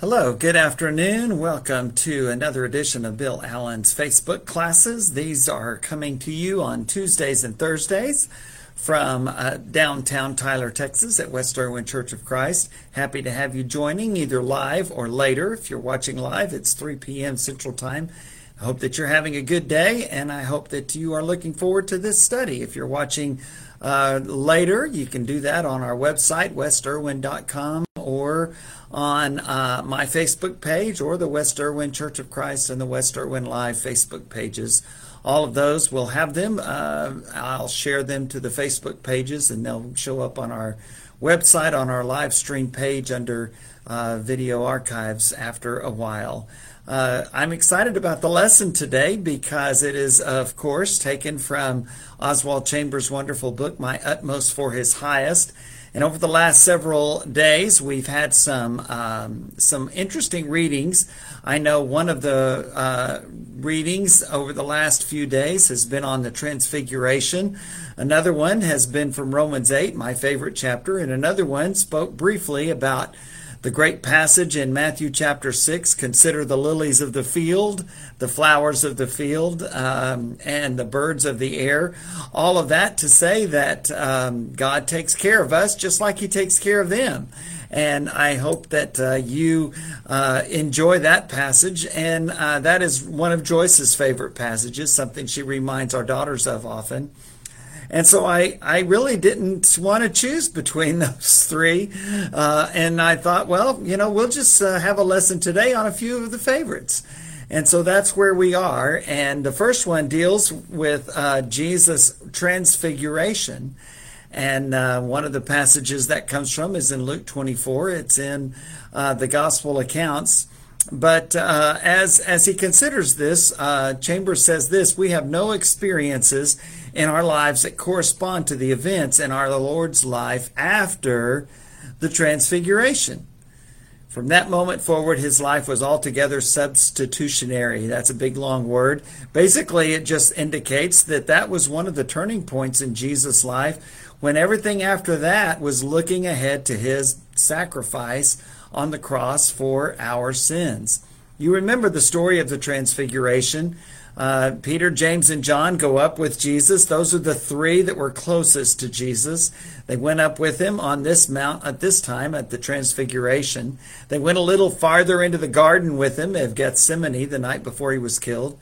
Hello, good afternoon. Welcome to another edition of Bill Allen's Facebook classes. These are coming to you on Tuesdays and Thursdays from uh, downtown Tyler, Texas at West Erwin Church of Christ. Happy to have you joining either live or later. If you're watching live, it's 3 p.m. Central Time. I hope that you're having a good day and I hope that you are looking forward to this study. If you're watching uh, later, you can do that on our website, westerwin.com, or on uh, my Facebook page, or the West Erwin Church of Christ and the West Erwin Live Facebook pages. All of those, we'll have them. Uh, I'll share them to the Facebook pages, and they'll show up on our website on our live stream page under uh, video archives after a while. Uh, I'm excited about the lesson today because it is, of course, taken from Oswald Chambers' wonderful book, My Utmost for His Highest. And over the last several days, we've had some um, some interesting readings. I know one of the uh, readings over the last few days has been on the Transfiguration. Another one has been from Romans 8, my favorite chapter, and another one spoke briefly about the great passage in Matthew chapter 6 consider the lilies of the field, the flowers of the field, um, and the birds of the air. All of that to say that um, God takes care of us just like He takes care of them. And I hope that uh, you uh, enjoy that passage. And uh, that is one of Joyce's favorite passages, something she reminds our daughters of often. And so I, I really didn't want to choose between those three. Uh, and I thought, well, you know, we'll just uh, have a lesson today on a few of the favorites. And so that's where we are. And the first one deals with uh, Jesus' transfiguration. And uh, one of the passages that comes from is in Luke 24. It's in uh, the gospel accounts. But uh, as as he considers this, uh, Chambers says this: we have no experiences in our lives that correspond to the events in our Lord's life after the Transfiguration. From that moment forward, his life was altogether substitutionary. That's a big, long word. Basically, it just indicates that that was one of the turning points in Jesus' life when everything after that was looking ahead to his sacrifice on the cross for our sins. You remember the story of the Transfiguration. Uh, Peter, James, and John go up with Jesus. Those are the three that were closest to Jesus. They went up with him on this mount at this time at the Transfiguration. They went a little farther into the garden with him of Gethsemane the night before he was killed.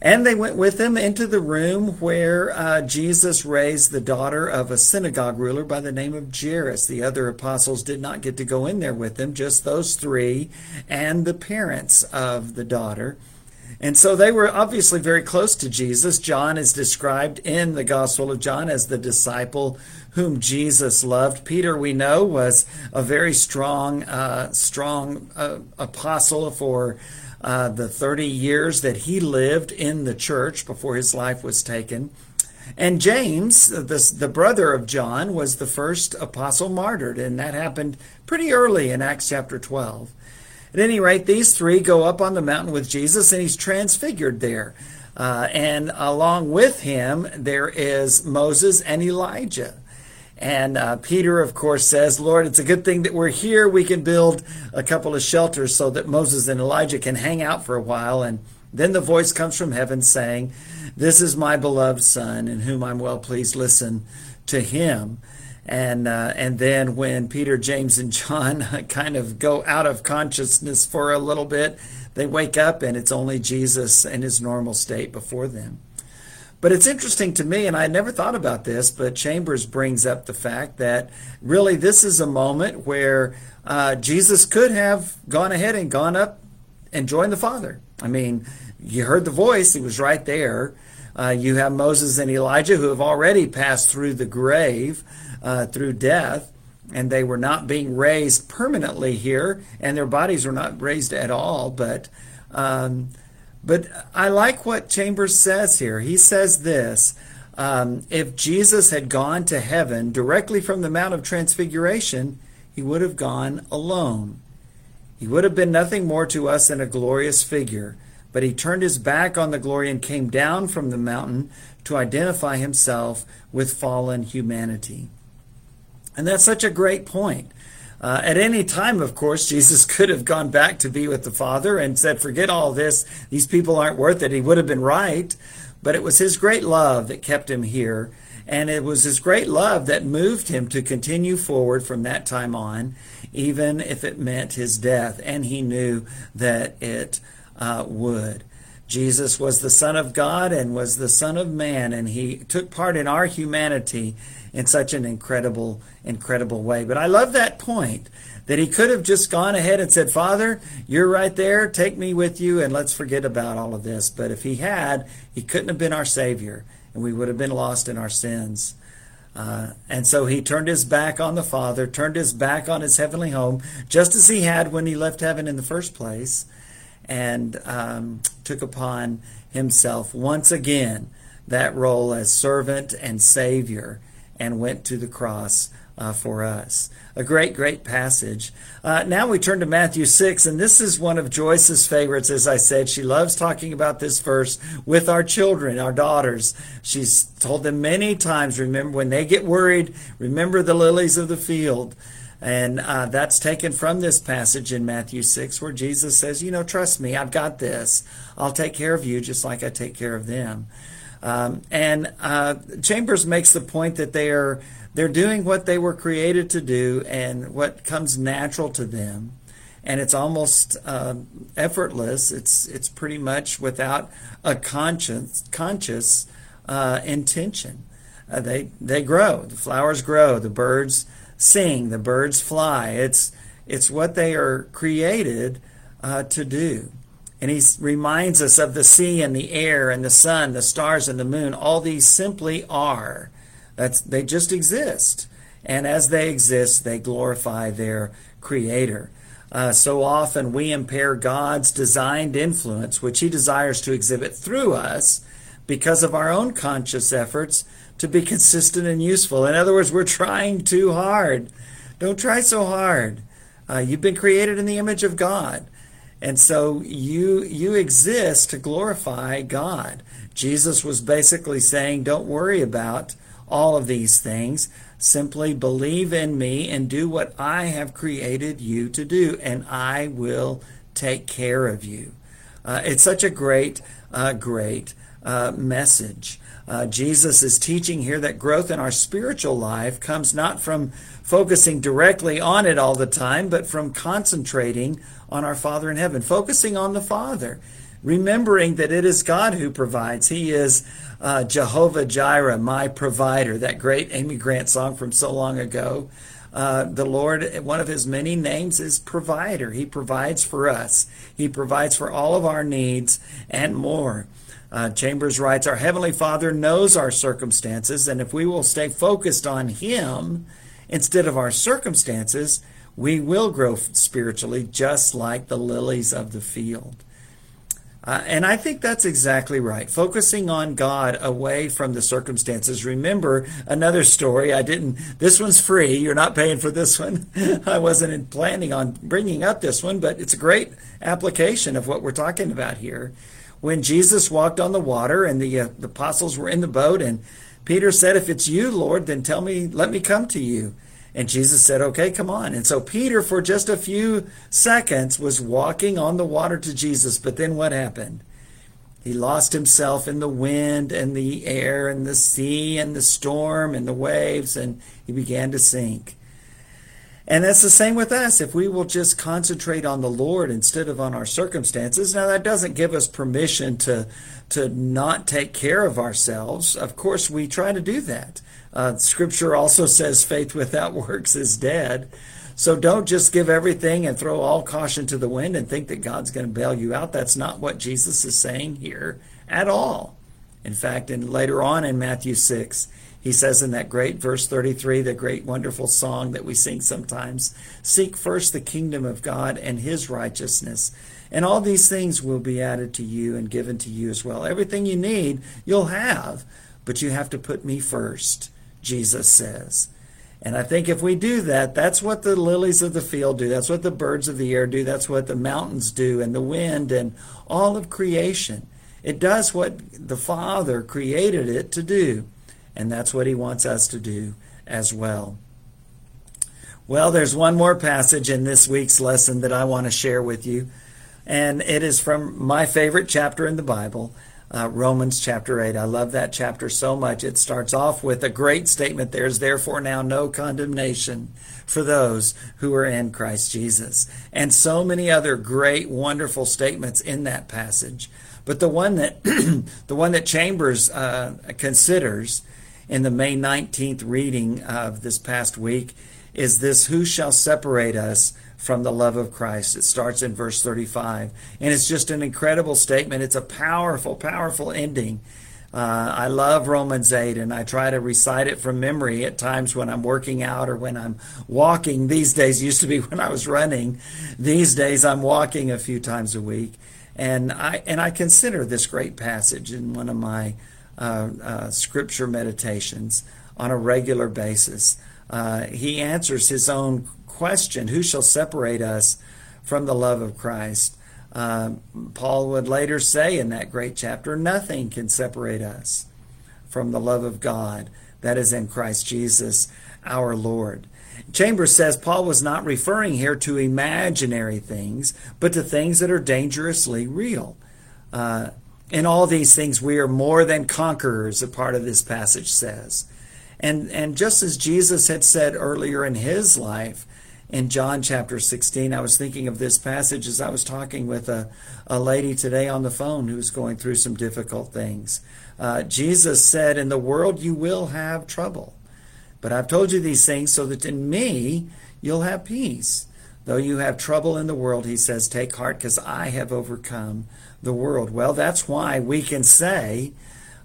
And they went with him into the room where uh, Jesus raised the daughter of a synagogue ruler by the name of Jairus. The other apostles did not get to go in there with them, just those three and the parents of the daughter. And so they were obviously very close to Jesus. John is described in the Gospel of John as the disciple whom Jesus loved. Peter, we know, was a very strong, uh, strong uh, apostle for uh, the 30 years that he lived in the church before his life was taken. And James, the, the brother of John, was the first apostle martyred, and that happened pretty early in Acts chapter 12. At any rate, these three go up on the mountain with Jesus, and he's transfigured there. Uh, and along with him, there is Moses and Elijah. And uh, Peter, of course, says, Lord, it's a good thing that we're here. We can build a couple of shelters so that Moses and Elijah can hang out for a while. And then the voice comes from heaven saying, This is my beloved Son, in whom I'm well pleased. Listen to him. And, uh, and then when Peter, James, and John kind of go out of consciousness for a little bit, they wake up and it's only Jesus in his normal state before them. But it's interesting to me, and I never thought about this, but Chambers brings up the fact that really this is a moment where uh, Jesus could have gone ahead and gone up and joined the Father. I mean, you heard the voice, he was right there. Uh, you have Moses and Elijah who have already passed through the grave, uh, through death, and they were not being raised permanently here, and their bodies were not raised at all, but. Um, but I like what Chambers says here. He says this um, if Jesus had gone to heaven directly from the Mount of Transfiguration, he would have gone alone. He would have been nothing more to us than a glorious figure, but he turned his back on the glory and came down from the mountain to identify himself with fallen humanity. And that's such a great point. Uh, at any time, of course, Jesus could have gone back to be with the Father and said, Forget all this. These people aren't worth it. He would have been right. But it was his great love that kept him here. And it was his great love that moved him to continue forward from that time on, even if it meant his death. And he knew that it uh, would. Jesus was the Son of God and was the Son of Man, and he took part in our humanity in such an incredible, incredible way. But I love that point that he could have just gone ahead and said, Father, you're right there, take me with you, and let's forget about all of this. But if he had, he couldn't have been our Savior, and we would have been lost in our sins. Uh, and so he turned his back on the Father, turned his back on his heavenly home, just as he had when he left heaven in the first place and um, took upon himself once again that role as servant and savior and went to the cross uh, for us. A great, great passage. Uh, now we turn to Matthew 6, and this is one of Joyce's favorites, as I said. She loves talking about this verse with our children, our daughters. She's told them many times, remember, when they get worried, remember the lilies of the field. And uh, that's taken from this passage in Matthew 6 where Jesus says, You know, trust me, I've got this. I'll take care of you just like I take care of them. Um, and uh, Chambers makes the point that they are they're doing what they were created to do and what comes natural to them, and it's almost uh, effortless. It's it's pretty much without a conscious conscious uh, intention. Uh, they they grow. The flowers grow. The birds sing, the birds fly. It's it's what they are created uh, to do. And he reminds us of the sea and the air and the sun, the stars and the moon. All these simply are. That's they just exist. And as they exist, they glorify their creator. Uh, so often we impair God's designed influence, which he desires to exhibit through us, because of our own conscious efforts to be consistent and useful. In other words, we're trying too hard. Don't try so hard. Uh, you've been created in the image of God. And so you you exist to glorify God. Jesus was basically saying, don't worry about all of these things. Simply believe in me and do what I have created you to do, and I will take care of you. Uh, it's such a great, uh, great uh, message. Uh, Jesus is teaching here that growth in our spiritual life comes not from focusing directly on it all the time, but from concentrating on our Father in heaven, focusing on the Father, remembering that it is God who provides. He is uh, Jehovah Jireh, my provider, that great Amy Grant song from so long ago. Uh, the Lord, one of his many names is provider. He provides for us. He provides for all of our needs and more. Uh, Chambers writes, Our Heavenly Father knows our circumstances, and if we will stay focused on Him instead of our circumstances, we will grow spiritually just like the lilies of the field. Uh, and I think that's exactly right. Focusing on God away from the circumstances. Remember another story. I didn't, this one's free. You're not paying for this one. I wasn't planning on bringing up this one, but it's a great application of what we're talking about here when Jesus walked on the water and the, uh, the apostles were in the boat and Peter said, If it's you, Lord, then tell me, let me come to you. And Jesus said, Okay, come on. And so Peter, for just a few seconds, was walking on the water to Jesus. But then what happened? He lost himself in the wind and the air and the sea and the storm and the waves, and he began to sink. And that's the same with us. If we will just concentrate on the Lord instead of on our circumstances. Now, that doesn't give us permission to, to not take care of ourselves. Of course, we try to do that. Uh, scripture also says faith without works is dead. So don't just give everything and throw all caution to the wind and think that God's going to bail you out. That's not what Jesus is saying here at all. In fact, and later on in Matthew 6, he says in that great verse 33, the great wonderful song that we sing sometimes Seek first the kingdom of God and his righteousness, and all these things will be added to you and given to you as well. Everything you need, you'll have, but you have to put me first, Jesus says. And I think if we do that, that's what the lilies of the field do. That's what the birds of the air do. That's what the mountains do, and the wind, and all of creation. It does what the Father created it to do. And that's what he wants us to do as well. Well, there's one more passage in this week's lesson that I want to share with you, and it is from my favorite chapter in the Bible, uh, Romans chapter 8. I love that chapter so much. It starts off with a great statement There is therefore now no condemnation for those who are in Christ Jesus. And so many other great, wonderful statements in that passage. But the one that, the one that Chambers uh, considers in the May 19th reading of this past week is this Who shall separate us from the love of Christ? It starts in verse 35. And it's just an incredible statement. It's a powerful, powerful ending. Uh, I love Romans 8 and I try to recite it from memory at times when I'm working out or when I'm walking. These days used to be when I was running. These days I'm walking a few times a week. And I, and I consider this great passage in one of my uh, uh, scripture meditations on a regular basis. Uh, he answers his own question Who shall separate us from the love of Christ? Uh, Paul would later say in that great chapter, Nothing can separate us from the love of God that is in Christ Jesus our Lord. Chambers says Paul was not referring here to imaginary things, but to things that are dangerously real. Uh, in all these things, we are more than conquerors, a part of this passage says. And, and just as Jesus had said earlier in his life, in John chapter 16, I was thinking of this passage as I was talking with a, a lady today on the phone who was going through some difficult things. Uh, Jesus said, In the world you will have trouble. But I've told you these things so that in me you'll have peace. Though you have trouble in the world, he says, take heart because I have overcome the world. Well, that's why we can say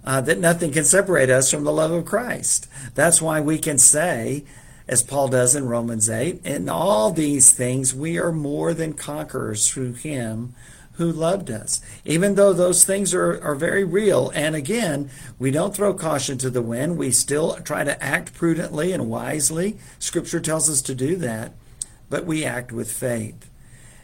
uh, that nothing can separate us from the love of Christ. That's why we can say, as Paul does in Romans 8, in all these things we are more than conquerors through him who loved us. Even though those things are, are very real, and again, we don't throw caution to the wind, we still try to act prudently and wisely. Scripture tells us to do that, but we act with faith.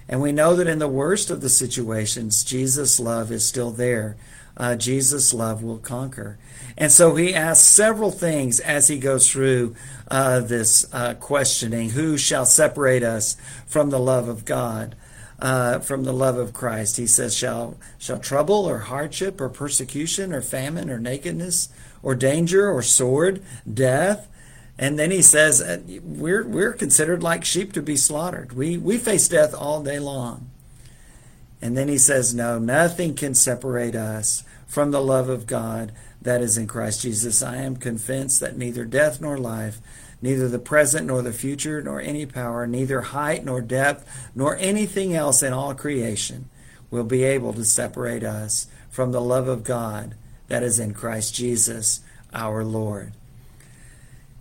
And we know that in the worst of the situations, Jesus' love is still there. Uh, Jesus' love will conquer. And so he asks several things as he goes through uh, this uh, questioning Who shall separate us from the love of God? Uh, from the love of Christ. He says, shall, shall trouble or hardship or persecution or famine or nakedness or danger or sword, death? And then he says, uh, we're, we're considered like sheep to be slaughtered. We, we face death all day long. And then he says, no, nothing can separate us from the love of God that is in Christ Jesus. I am convinced that neither death nor life, neither the present nor the future, nor any power, neither height nor depth, nor anything else in all creation will be able to separate us from the love of God that is in Christ Jesus our Lord.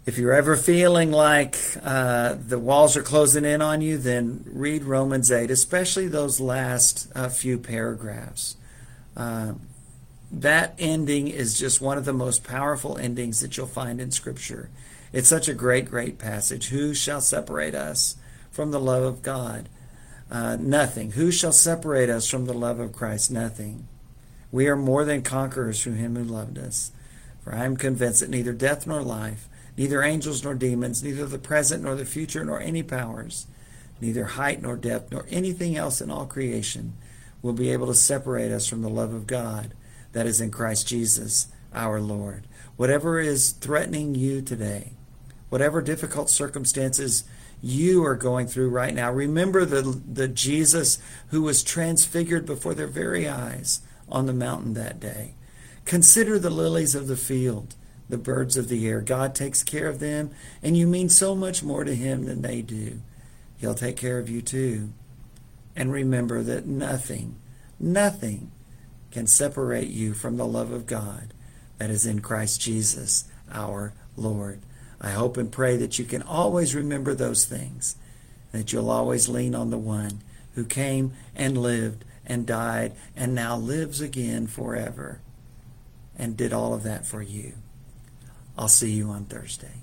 If you're ever feeling like uh, the walls are closing in on you, then read Romans 8, especially those last uh, few paragraphs. Uh, that ending is just one of the most powerful endings that you'll find in Scripture. It's such a great, great passage. Who shall separate us from the love of God? Uh, nothing. Who shall separate us from the love of Christ? Nothing. We are more than conquerors through him who loved us. For I am convinced that neither death nor life, neither angels nor demons, neither the present nor the future, nor any powers, neither height nor depth, nor anything else in all creation will be able to separate us from the love of God that is in Christ Jesus our Lord. Whatever is threatening you today, whatever difficult circumstances you are going through right now, remember the, the Jesus who was transfigured before their very eyes on the mountain that day. Consider the lilies of the field, the birds of the air. God takes care of them, and you mean so much more to Him than they do. He'll take care of you too. And remember that nothing, nothing can separate you from the love of God that is in Christ Jesus, our Lord. I hope and pray that you can always remember those things, that you'll always lean on the one who came and lived and died and now lives again forever and did all of that for you. I'll see you on Thursday.